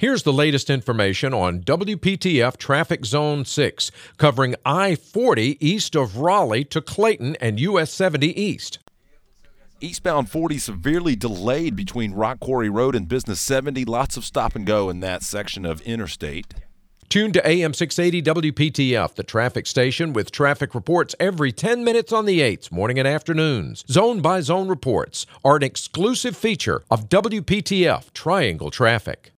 Here's the latest information on WPTF Traffic Zone 6, covering I 40 east of Raleigh to Clayton and US 70 east. Eastbound 40 severely delayed between Rock Quarry Road and Business 70. Lots of stop and go in that section of interstate. Tune to AM 680 WPTF, the traffic station with traffic reports every 10 minutes on the 8s, morning and afternoons. Zone by zone reports are an exclusive feature of WPTF Triangle Traffic.